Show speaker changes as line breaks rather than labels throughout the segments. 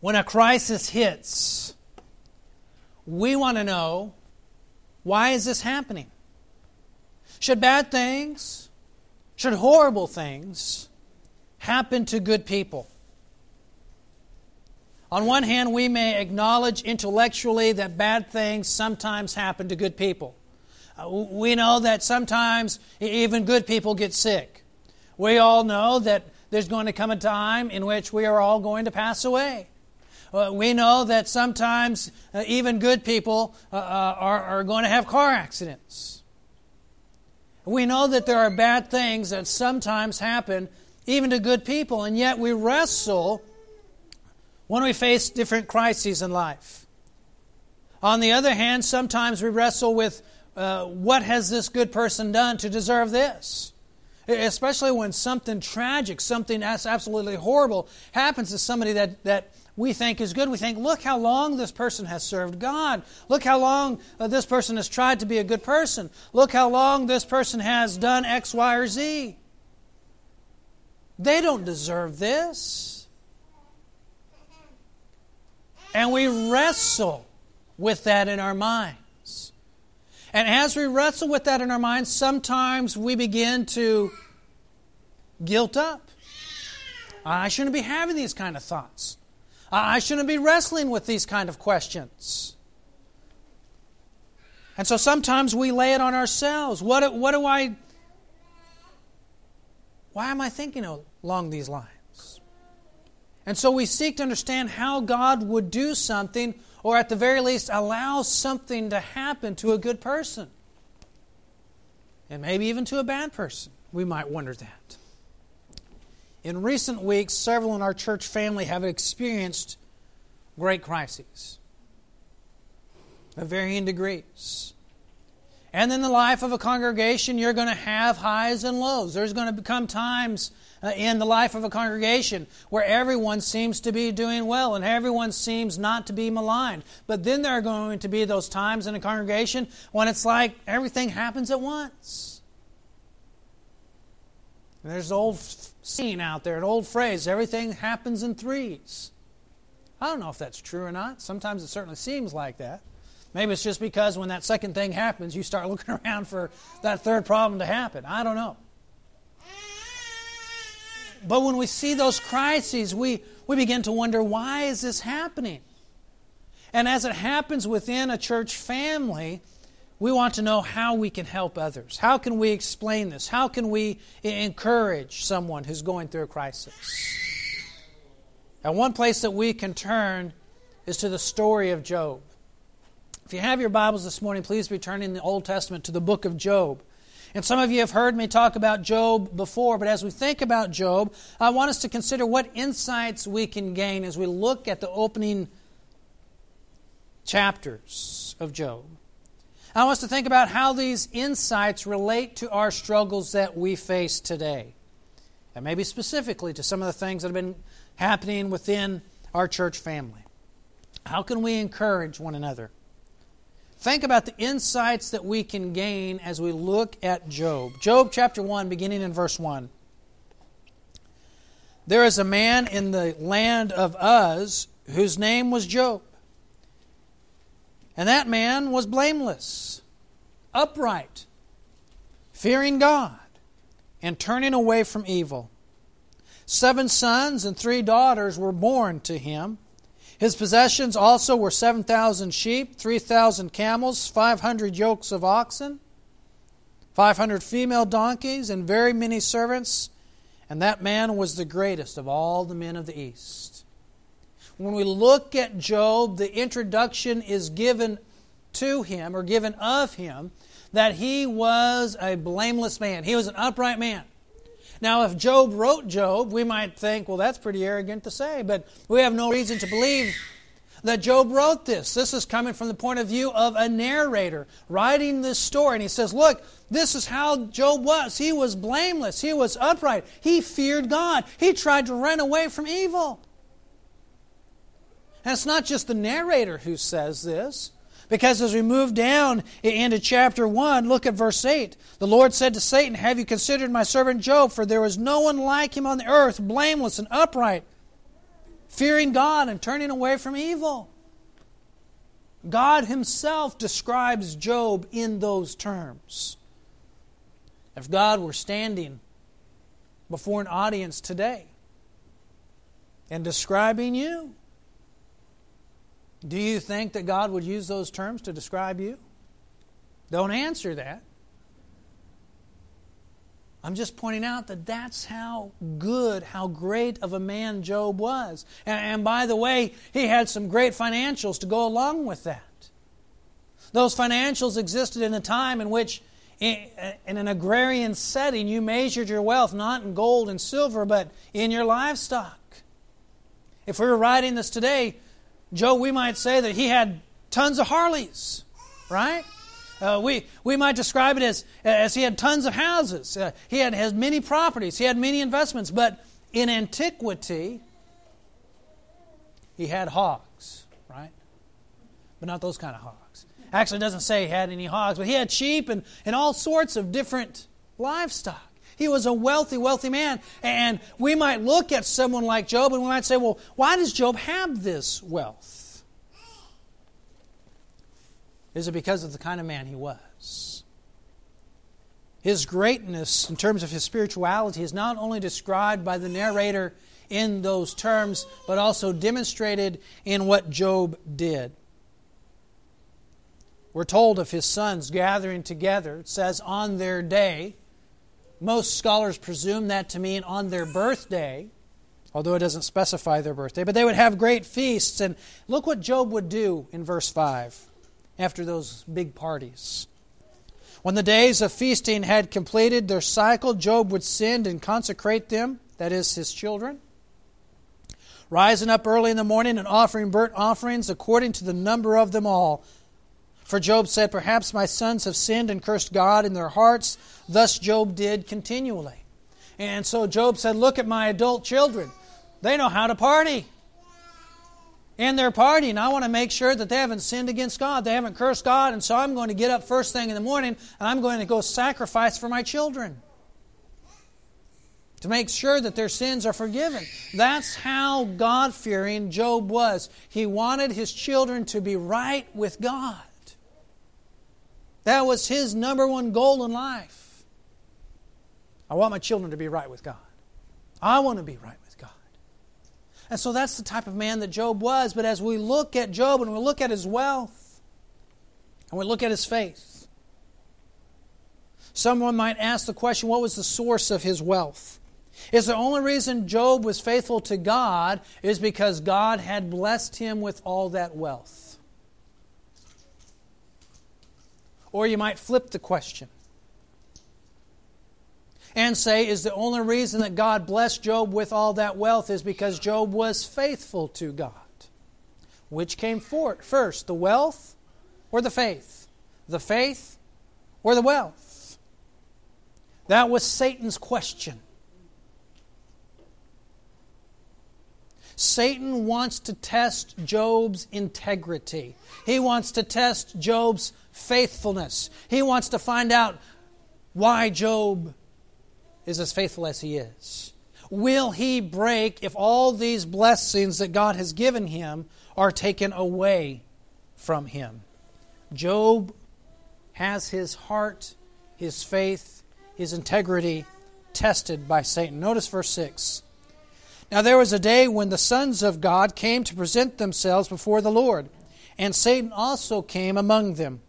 when a crisis hits, we want to know why is this happening? Should bad things, should horrible things happen to good people? On one hand, we may acknowledge intellectually that bad things sometimes happen to good people. Uh, we know that sometimes even good people get sick. We all know that there's going to come a time in which we are all going to pass away. We know that sometimes uh, even good people uh, uh, are, are going to have car accidents. We know that there are bad things that sometimes happen even to good people, and yet we wrestle when we face different crises in life. On the other hand, sometimes we wrestle with uh, what has this good person done to deserve this? Especially when something tragic, something that's absolutely horrible happens to somebody that, that we think is good. We think, look how long this person has served God. Look how long uh, this person has tried to be a good person. Look how long this person has done X, Y, or Z. They don't deserve this. And we wrestle with that in our minds. And as we wrestle with that in our minds, sometimes we begin to guilt up. I shouldn't be having these kind of thoughts. I shouldn't be wrestling with these kind of questions. And so sometimes we lay it on ourselves. What, what do I why am I thinking along these lines? And so we seek to understand how God would do something, or at the very least, allow something to happen to a good person. And maybe even to a bad person. We might wonder that. In recent weeks, several in our church family have experienced great crises of varying degrees. And in the life of a congregation, you're going to have highs and lows. There's going to become times uh, in the life of a congregation where everyone seems to be doing well and everyone seems not to be maligned. But then there are going to be those times in a congregation when it's like everything happens at once. And there's an old saying out there, an old phrase everything happens in threes. I don't know if that's true or not. Sometimes it certainly seems like that. Maybe it's just because when that second thing happens, you start looking around for that third problem to happen. I don't know. But when we see those crises, we, we begin to wonder why is this happening? And as it happens within a church family, we want to know how we can help others. How can we explain this? How can we encourage someone who's going through a crisis? And one place that we can turn is to the story of Job. If you have your Bibles this morning, please be turning the Old Testament to the book of Job. And some of you have heard me talk about Job before, but as we think about Job, I want us to consider what insights we can gain as we look at the opening chapters of Job. I want us to think about how these insights relate to our struggles that we face today. And maybe specifically to some of the things that have been happening within our church family. How can we encourage one another? Think about the insights that we can gain as we look at Job. Job chapter 1, beginning in verse 1. There is a man in the land of Uz whose name was Job. And that man was blameless, upright, fearing God, and turning away from evil. Seven sons and three daughters were born to him. His possessions also were 7,000 sheep, 3,000 camels, 500 yokes of oxen, 500 female donkeys, and very many servants. And that man was the greatest of all the men of the East. When we look at Job, the introduction is given to him or given of him that he was a blameless man. He was an upright man. Now, if Job wrote Job, we might think, well, that's pretty arrogant to say, but we have no reason to believe that Job wrote this. This is coming from the point of view of a narrator writing this story. And he says, Look, this is how Job was. He was blameless, he was upright, he feared God, he tried to run away from evil. And it's not just the narrator who says this. Because as we move down into chapter 1, look at verse 8. The Lord said to Satan, Have you considered my servant Job? For there is no one like him on the earth, blameless and upright, fearing God and turning away from evil. God Himself describes Job in those terms. If God were standing before an audience today and describing you, do you think that God would use those terms to describe you? Don't answer that. I'm just pointing out that that's how good, how great of a man Job was. And, and, by the way, he had some great financials to go along with that. Those financials existed in a time in which, in, in an agrarian setting, you measured your wealth not in gold and silver, but in your livestock. If we were writing this today, Job, we might say that he had tons of Harleys, right? Uh, we, we might describe it as, as he had tons of houses. Uh, he had, had many properties. He had many investments. But in antiquity, he had hogs, right? But not those kind of hogs. Actually, doesn't say he had any hogs, but he had sheep and, and all sorts of different livestock. He was a wealthy, wealthy man. And we might look at someone like Job and we might say, well, why does Job have this wealth? Is it because of the kind of man he was? His greatness in terms of his spirituality is not only described by the narrator in those terms, but also demonstrated in what Job did. We're told of his sons gathering together. It says on their day. Most scholars presume that to mean on their birthday, although it doesn't specify their birthday. But they would have great feasts. And look what Job would do in verse 5 after those big parties. When the days of feasting had completed their cycle, Job would send and consecrate them, that is, his children, rising up early in the morning and offering burnt offerings according to the number of them all. For Job said, Perhaps my sons have sinned and cursed God in their hearts. Thus Job did continually. And so Job said, Look at my adult children. They know how to party And their party, and I want to make sure that they haven't sinned against God. They haven't cursed God, and so I'm going to get up first thing in the morning and I'm going to go sacrifice for my children to make sure that their sins are forgiven. That's how God fearing Job was. He wanted his children to be right with God. That was his number one goal in life. I want my children to be right with God. I want to be right with God. and so that's the type of man that Job was. But as we look at Job and we look at his wealth and we look at his faith, someone might ask the question what was the source of his wealth? Is the only reason Job was faithful to God is because God had blessed him with all that wealth? Or you might flip the question and say is the only reason that God blessed Job with all that wealth is because Job was faithful to God. Which came first, the wealth or the faith? The faith or the wealth? That was Satan's question. Satan wants to test Job's integrity. He wants to test Job's faithfulness. He wants to find out why Job is as faithful as he is? Will he break if all these blessings that God has given him are taken away from him? Job has his heart, his faith, his integrity tested by Satan. Notice verse 6. Now there was a day when the sons of God came to present themselves before the Lord, and Satan also came among them.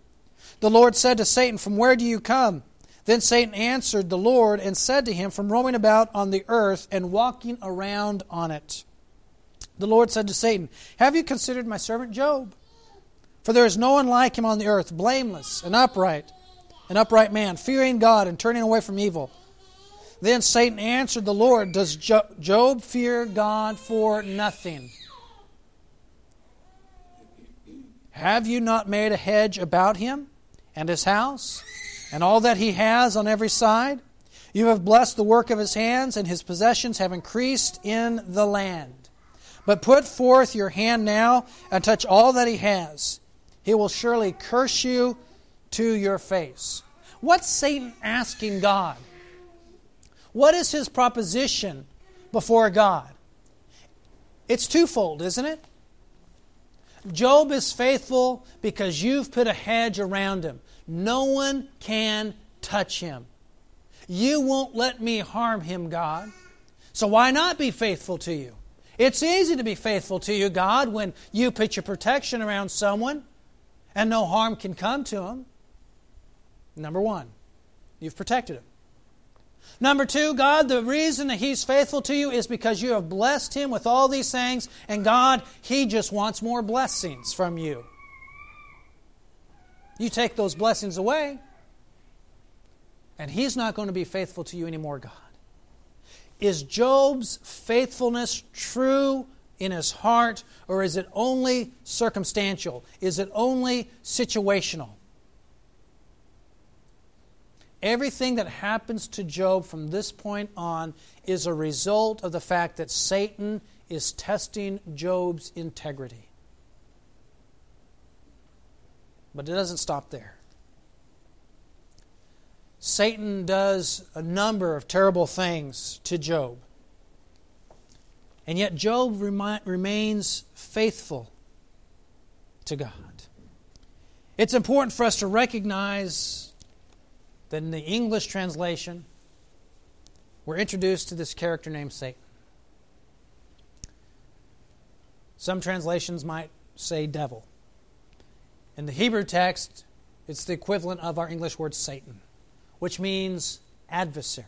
The Lord said to Satan, From where do you come? Then Satan answered the Lord and said to him, From roaming about on the earth and walking around on it. The Lord said to Satan, Have you considered my servant Job? For there is no one like him on the earth, blameless and upright, an upright man, fearing God and turning away from evil. Then Satan answered the Lord, Does Job fear God for nothing? Have you not made a hedge about him and his house? and all that he has on every side. You have blessed the work of his hands, and his possessions have increased in the land. But put forth your hand now and touch all that he has. He will surely curse you to your face. What's Satan asking God? What is his proposition before God? It's twofold, isn't it? Job is faithful because you've put a hedge around him. No one can touch him. You won't let me harm him, God. So why not be faithful to you? It's easy to be faithful to you, God, when you put your protection around someone and no harm can come to him. Number one, you've protected him. Number two, God, the reason that He's faithful to you is because you have blessed Him with all these things, and God, He just wants more blessings from you. You take those blessings away, and He's not going to be faithful to you anymore, God. Is Job's faithfulness true in his heart, or is it only circumstantial? Is it only situational? Everything that happens to Job from this point on is a result of the fact that Satan is testing Job's integrity. But it doesn't stop there. Satan does a number of terrible things to Job. And yet, Job remains faithful to God. It's important for us to recognize that in the English translation, we're introduced to this character named Satan. Some translations might say devil. In the Hebrew text, it's the equivalent of our English word Satan, which means adversary,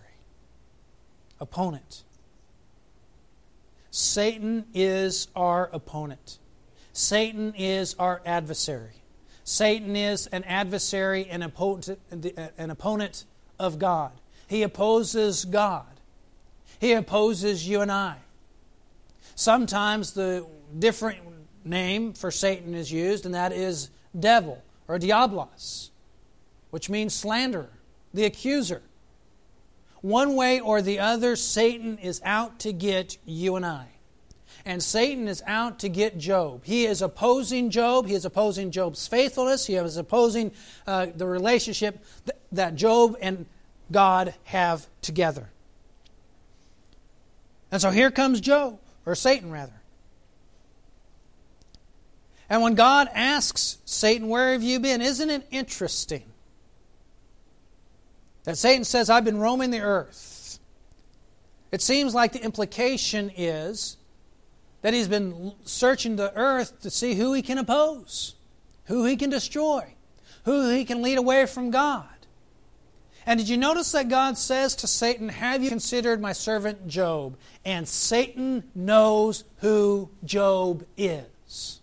opponent. Satan is our opponent. Satan is our adversary. Satan is an adversary and an opponent of God. He opposes God. He opposes you and I. Sometimes the different name for Satan is used, and that is devil or diablos, which means slanderer, the accuser. One way or the other, Satan is out to get you and I and Satan is out to get Job. He is opposing Job. He is opposing Job's faithfulness. He is opposing uh, the relationship th- that Job and God have together. And so here comes Job, or Satan rather. And when God asks Satan, Where have you been? Isn't it interesting that Satan says, I've been roaming the earth? It seems like the implication is that he's been searching the earth to see who he can oppose, who he can destroy, who he can lead away from God. And did you notice that God says to Satan, Have you considered my servant Job? And Satan knows who Job is.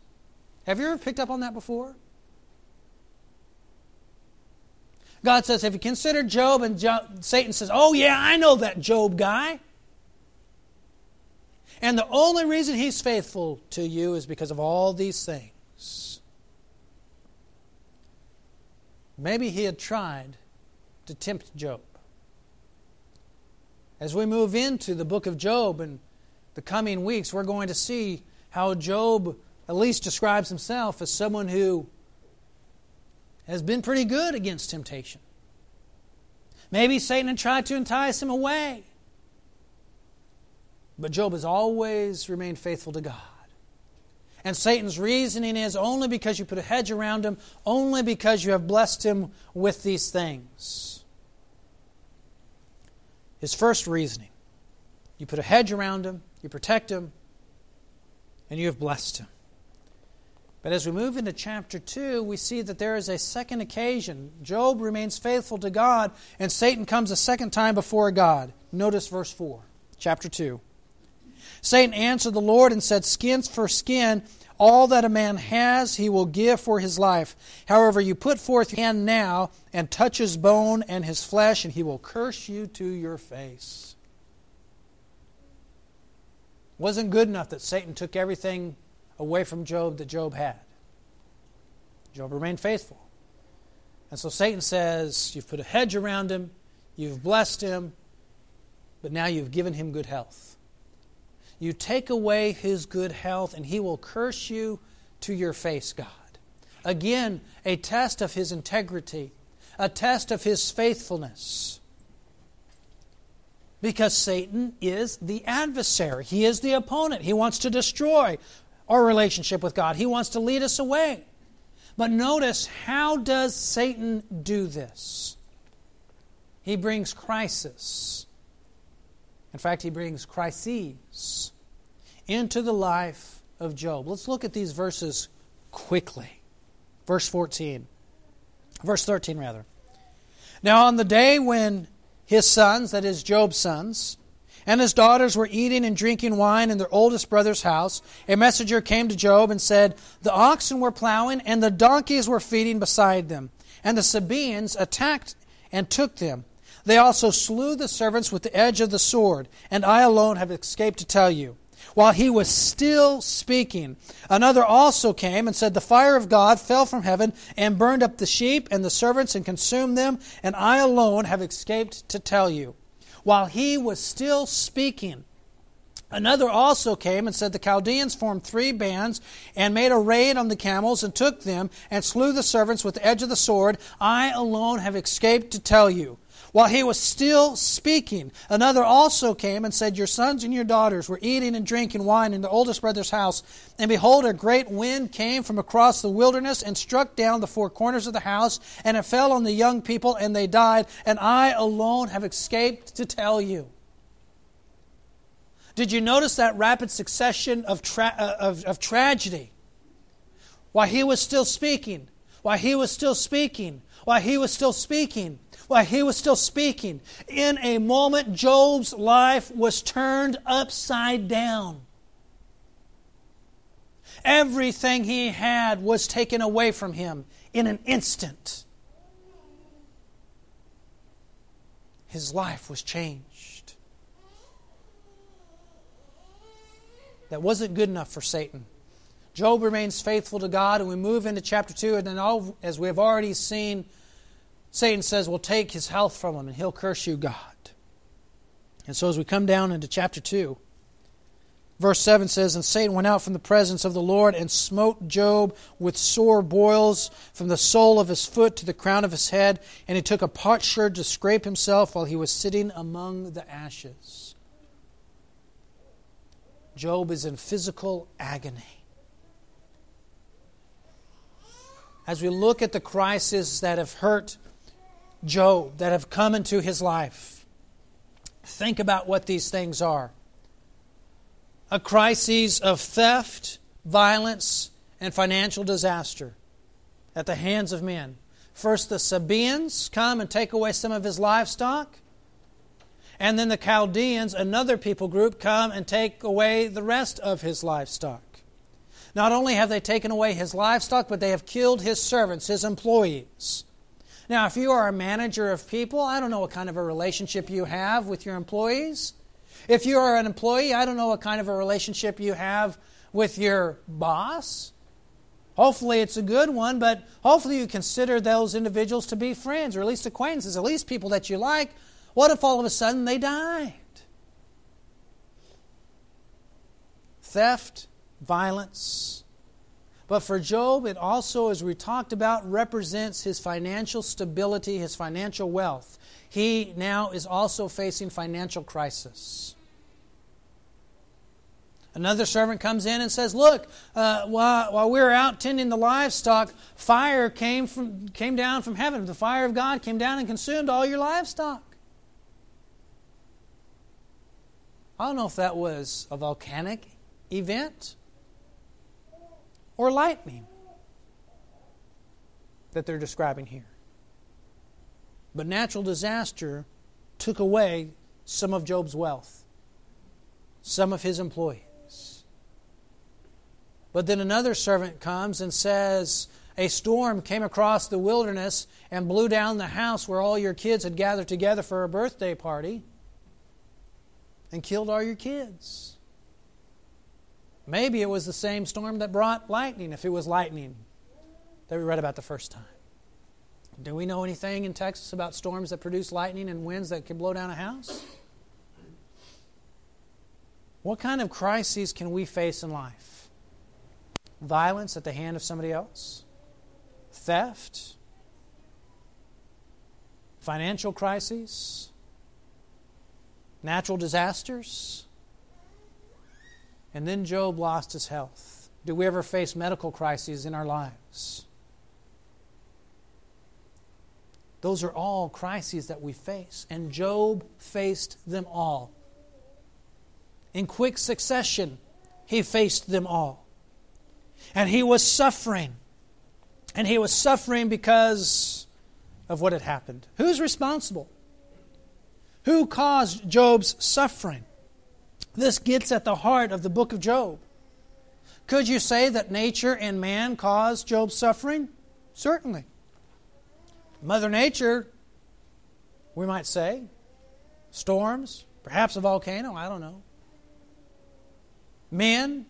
Have you ever picked up on that before? God says, Have you considered Job? And Satan says, Oh, yeah, I know that Job guy. And the only reason he's faithful to you is because of all these things. Maybe he had tried to tempt Job. As we move into the book of Job in the coming weeks, we're going to see how Job at least describes himself as someone who has been pretty good against temptation. Maybe Satan had tried to entice him away. But Job has always remained faithful to God. And Satan's reasoning is only because you put a hedge around him, only because you have blessed him with these things. His first reasoning you put a hedge around him, you protect him, and you have blessed him. But as we move into chapter 2, we see that there is a second occasion. Job remains faithful to God, and Satan comes a second time before God. Notice verse 4, chapter 2. Satan answered the Lord and said, Skin for skin, all that a man has he will give for his life. However, you put forth your hand now and touch his bone and his flesh, and he will curse you to your face. Wasn't good enough that Satan took everything away from Job that Job had. Job remained faithful. And so Satan says, You've put a hedge around him, you've blessed him, but now you've given him good health. You take away his good health, and he will curse you to your face, God. Again, a test of his integrity, a test of his faithfulness. Because Satan is the adversary, he is the opponent. He wants to destroy our relationship with God, he wants to lead us away. But notice how does Satan do this? He brings crisis. In fact, he brings crises into the life of Job. Let's look at these verses quickly. Verse 14. Verse 13, rather. Now, on the day when his sons, that is, Job's sons, and his daughters were eating and drinking wine in their oldest brother's house, a messenger came to Job and said, The oxen were plowing, and the donkeys were feeding beside them. And the Sabaeans attacked and took them. They also slew the servants with the edge of the sword, and I alone have escaped to tell you. While he was still speaking, another also came and said, The fire of God fell from heaven and burned up the sheep and the servants and consumed them, and I alone have escaped to tell you. While he was still speaking, Another also came and said, The Chaldeans formed three bands and made a raid on the camels and took them and slew the servants with the edge of the sword. I alone have escaped to tell you. While he was still speaking, another also came and said, Your sons and your daughters were eating and drinking wine in the oldest brother's house. And behold, a great wind came from across the wilderness and struck down the four corners of the house, and it fell on the young people, and they died. And I alone have escaped to tell you. Did you notice that rapid succession of, tra- uh, of, of tragedy? While he was still speaking, while he was still speaking, while he was still speaking, while he was still speaking, in a moment, Job's life was turned upside down. Everything he had was taken away from him in an instant. His life was changed. That wasn't good enough for Satan. Job remains faithful to God, and we move into chapter 2, and then, all, as we have already seen, Satan says, Well, take his health from him and he'll curse you, God. And so as we come down into chapter 2, verse 7 says, And Satan went out from the presence of the Lord and smote Job with sore boils from the sole of his foot to the crown of his head, and he took a potsherd to scrape himself while he was sitting among the ashes. Job is in physical agony. As we look at the crises that have hurt Job that have come into his life. Think about what these things are a crisis of theft, violence, and financial disaster at the hands of men. First, the Sabaeans come and take away some of his livestock. And then the Chaldeans, another people group, come and take away the rest of his livestock. Not only have they taken away his livestock, but they have killed his servants, his employees. Now, if you are a manager of people, I don't know what kind of a relationship you have with your employees. If you are an employee, I don't know what kind of a relationship you have with your boss. Hopefully, it's a good one, but hopefully, you consider those individuals to be friends or at least acquaintances, at least people that you like. What if all of a sudden they died? Theft, violence, but for Job, it also, as we talked about, represents his financial stability, his financial wealth. He now is also facing financial crisis. Another servant comes in and says, Look, uh, while, while we were out tending the livestock, fire came, from, came down from heaven. The fire of God came down and consumed all your livestock. I don't know if that was a volcanic event or lightning that they're describing here. But natural disaster took away some of Job's wealth, some of his employees. But then another servant comes and says, A storm came across the wilderness and blew down the house where all your kids had gathered together for a birthday party and killed all your kids. Maybe it was the same storm that brought lightning, if it was lightning that we read about the first time. Do we know anything in Texas about storms that produce lightning and winds that can blow down a house? What kind of crises can we face in life? Violence at the hand of somebody else? Theft? Financial crises? natural disasters. And then Job lost his health. Do we ever face medical crises in our lives? Those are all crises that we face, and Job faced them all. In quick succession, he faced them all. And he was suffering. And he was suffering because of what had happened. Who's responsible? Who caused Job's suffering? This gets at the heart of the book of Job. Could you say that nature and man caused Job's suffering? Certainly. Mother Nature, we might say, storms, perhaps a volcano, I don't know. Men,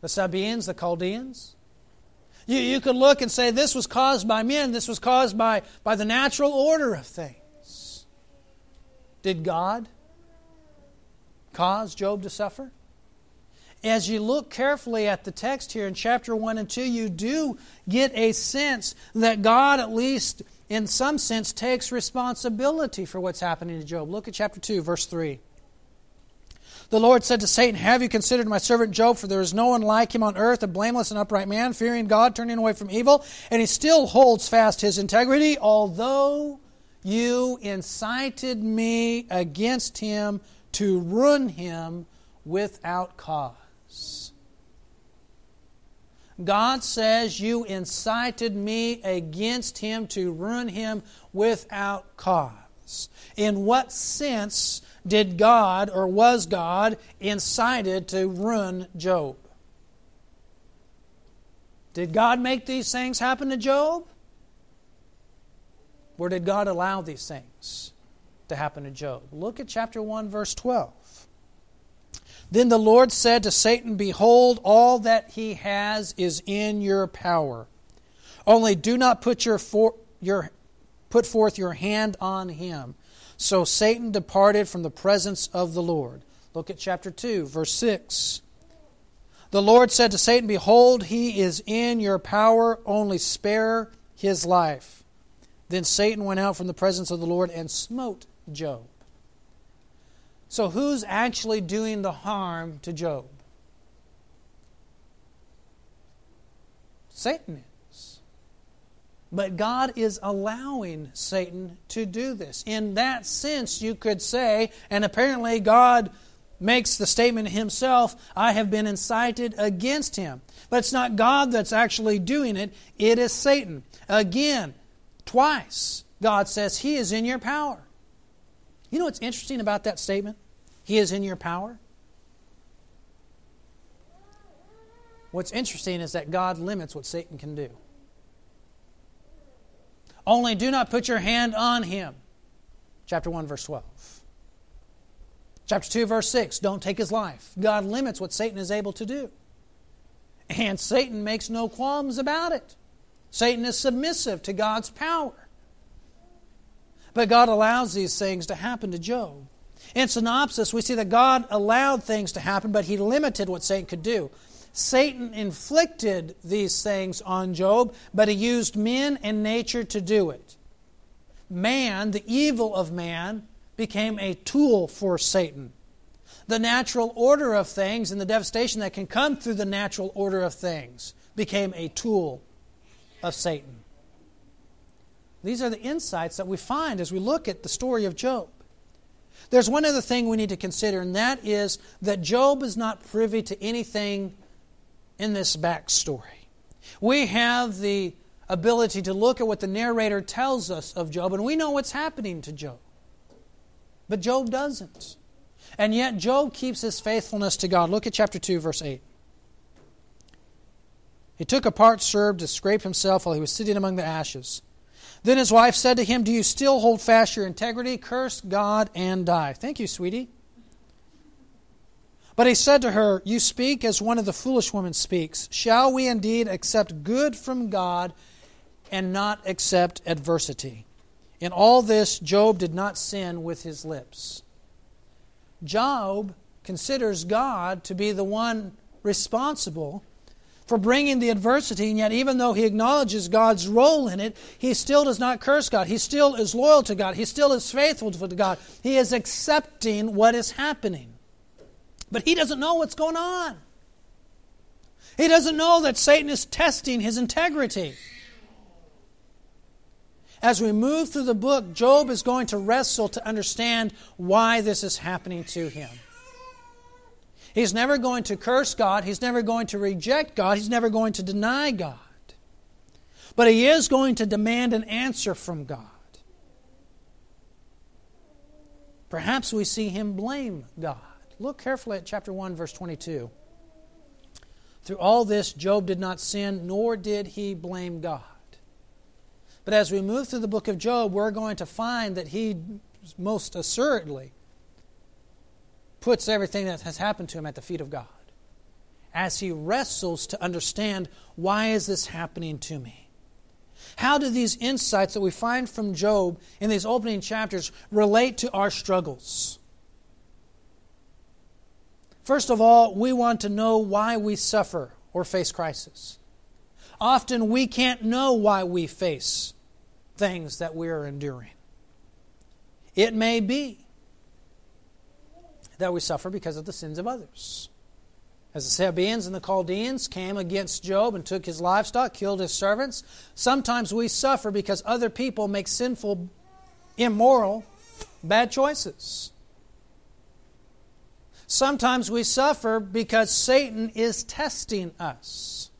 the Sabaeans, the Chaldeans. You, you could look and say this was caused by men, this was caused by, by the natural order of things. Did God cause Job to suffer? As you look carefully at the text here in chapter 1 and 2, you do get a sense that God, at least in some sense, takes responsibility for what's happening to Job. Look at chapter 2, verse 3. The Lord said to Satan, Have you considered my servant Job? For there is no one like him on earth, a blameless and upright man, fearing God, turning away from evil. And he still holds fast his integrity, although you incited me against him to ruin him without cause. God says, You incited me against him to ruin him without cause. In what sense did God or was God incited to ruin Job? Did God make these things happen to Job? Or did God allow these things to happen to Job? Look at chapter 1, verse 12. Then the Lord said to Satan, Behold, all that he has is in your power. Only do not put, your for, your, put forth your hand on him. So Satan departed from the presence of the Lord. Look at chapter 2, verse 6. The Lord said to Satan, Behold, he is in your power, only spare his life. Then Satan went out from the presence of the Lord and smote Job. So, who's actually doing the harm to Job? Satan is. But God is allowing Satan to do this. In that sense, you could say, and apparently God makes the statement himself, I have been incited against him. But it's not God that's actually doing it, it is Satan. Again, twice, God says, He is in your power. You know what's interesting about that statement? He is in your power. What's interesting is that God limits what Satan can do. Only do not put your hand on him. Chapter 1, verse 12. Chapter 2, verse 6. Don't take his life. God limits what Satan is able to do. And Satan makes no qualms about it. Satan is submissive to God's power. But God allows these things to happen to Job. In synopsis, we see that God allowed things to happen, but he limited what Satan could do. Satan inflicted these things on Job, but he used men and nature to do it. Man, the evil of man, became a tool for Satan. The natural order of things and the devastation that can come through the natural order of things became a tool of Satan. These are the insights that we find as we look at the story of Job. There's one other thing we need to consider, and that is that Job is not privy to anything in this backstory. We have the ability to look at what the narrator tells us of Job, and we know what's happening to Job. But Job doesn't. And yet, Job keeps his faithfulness to God. Look at chapter 2, verse 8. He took a potsherd herb to scrape himself while he was sitting among the ashes. Then his wife said to him, Do you still hold fast your integrity? Curse God and die. Thank you, sweetie. But he said to her, You speak as one of the foolish women speaks. Shall we indeed accept good from God and not accept adversity? In all this, Job did not sin with his lips. Job considers God to be the one responsible for bringing the adversity, and yet, even though he acknowledges God's role in it, he still does not curse God. He still is loyal to God. He still is faithful to God. He is accepting what is happening. But he doesn't know what's going on. He doesn't know that Satan is testing his integrity. As we move through the book, Job is going to wrestle to understand why this is happening to him. He's never going to curse God. He's never going to reject God. He's never going to deny God. But he is going to demand an answer from God. Perhaps we see him blame God. Look carefully at chapter 1, verse 22. Through all this, Job did not sin, nor did he blame God. But as we move through the book of Job, we're going to find that he most assuredly puts everything that has happened to him at the feet of God as he wrestles to understand why is this happening to me? How do these insights that we find from Job in these opening chapters relate to our struggles? First of all, we want to know why we suffer or face crisis. Often we can't know why we face things that we are enduring. It may be that we suffer because of the sins of others. As the Sabaeans and the Chaldeans came against Job and took his livestock, killed his servants, sometimes we suffer because other people make sinful, immoral, bad choices. Sometimes we suffer because Satan is testing us,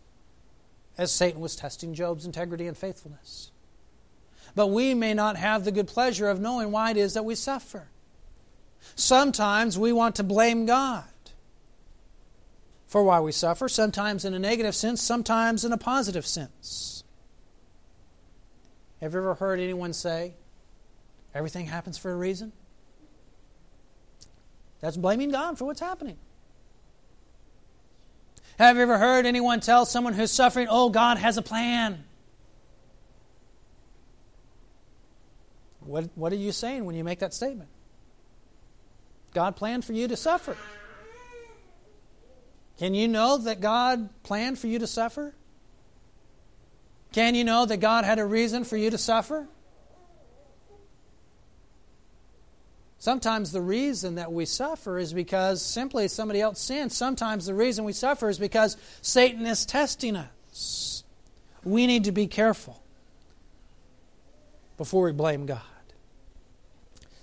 as Satan was testing Job's integrity and faithfulness. But we may not have the good pleasure of knowing why it is that we suffer. Sometimes we want to blame God for why we suffer, sometimes in a negative sense, sometimes in a positive sense. Have you ever heard anyone say, everything happens for a reason? That's blaming God for what's happening. Have you ever heard anyone tell someone who's suffering, oh, God has a plan? What, what are you saying when you make that statement? God planned for you to suffer. Can you know that God planned for you to suffer? Can you know that God had a reason for you to suffer? Sometimes the reason that we suffer is because simply somebody else sinned. Sometimes the reason we suffer is because Satan is testing us. We need to be careful before we blame God.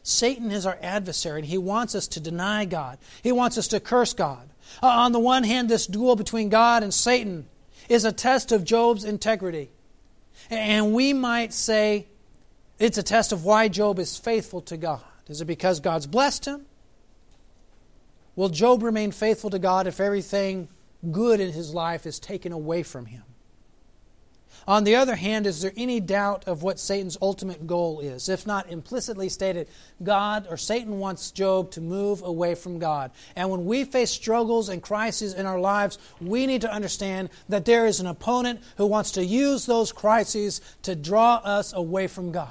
Satan is our adversary, and he wants us to deny God. He wants us to curse God. Uh, on the one hand, this duel between God and Satan is a test of Job's integrity. And we might say it's a test of why Job is faithful to God. Is it because God's blessed him? Will Job remain faithful to God if everything good in his life is taken away from him? On the other hand, is there any doubt of what Satan's ultimate goal is? If not implicitly stated, God or Satan wants Job to move away from God. And when we face struggles and crises in our lives, we need to understand that there is an opponent who wants to use those crises to draw us away from God.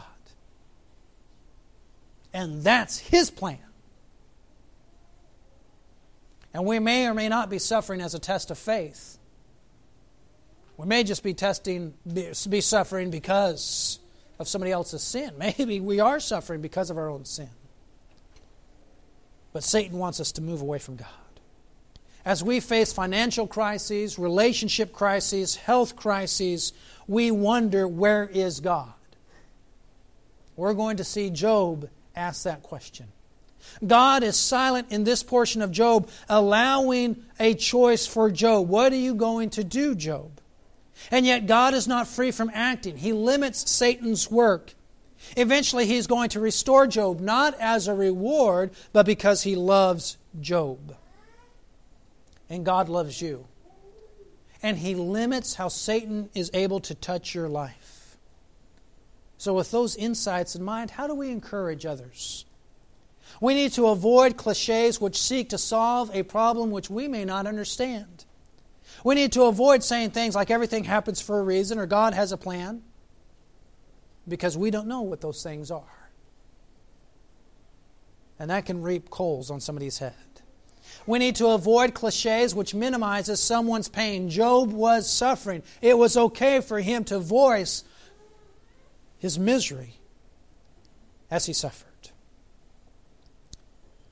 And that's his plan. And we may or may not be suffering as a test of faith. We may just be testing, be suffering because of somebody else's sin. Maybe we are suffering because of our own sin. But Satan wants us to move away from God. As we face financial crises, relationship crises, health crises, we wonder, where is God? We're going to see Job ask that question. God is silent in this portion of Job, allowing a choice for Job. What are you going to do, Job? And yet, God is not free from acting. He limits Satan's work. Eventually, he's going to restore Job, not as a reward, but because he loves Job. And God loves you. And he limits how Satan is able to touch your life. So, with those insights in mind, how do we encourage others? We need to avoid cliches which seek to solve a problem which we may not understand. We need to avoid saying things like everything happens for a reason or God has a plan because we don't know what those things are. And that can reap coals on somebody's head. We need to avoid cliches which minimizes someone's pain. Job was suffering. It was okay for him to voice his misery as he suffered.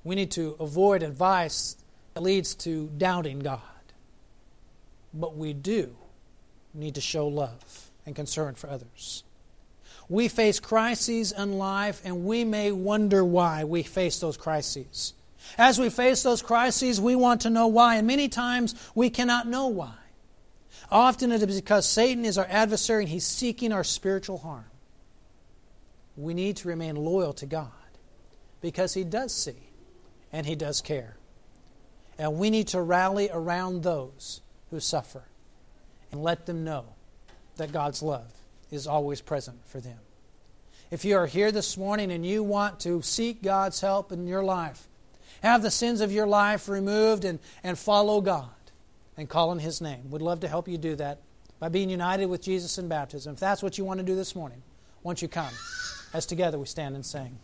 We need to avoid advice that leads to doubting God. But we do need to show love and concern for others. We face crises in life, and we may wonder why we face those crises. As we face those crises, we want to know why, and many times we cannot know why. Often it is because Satan is our adversary and he's seeking our spiritual harm. We need to remain loyal to God because he does see and he does care. And we need to rally around those who suffer and let them know that God's love is always present for them. If you are here this morning and you want to seek God's help in your life, have the sins of your life removed and, and follow God and call on His name. We'd love to help you do that by being united with Jesus in baptism. If that's what you want to do this morning, won't you come as together we stand and sing?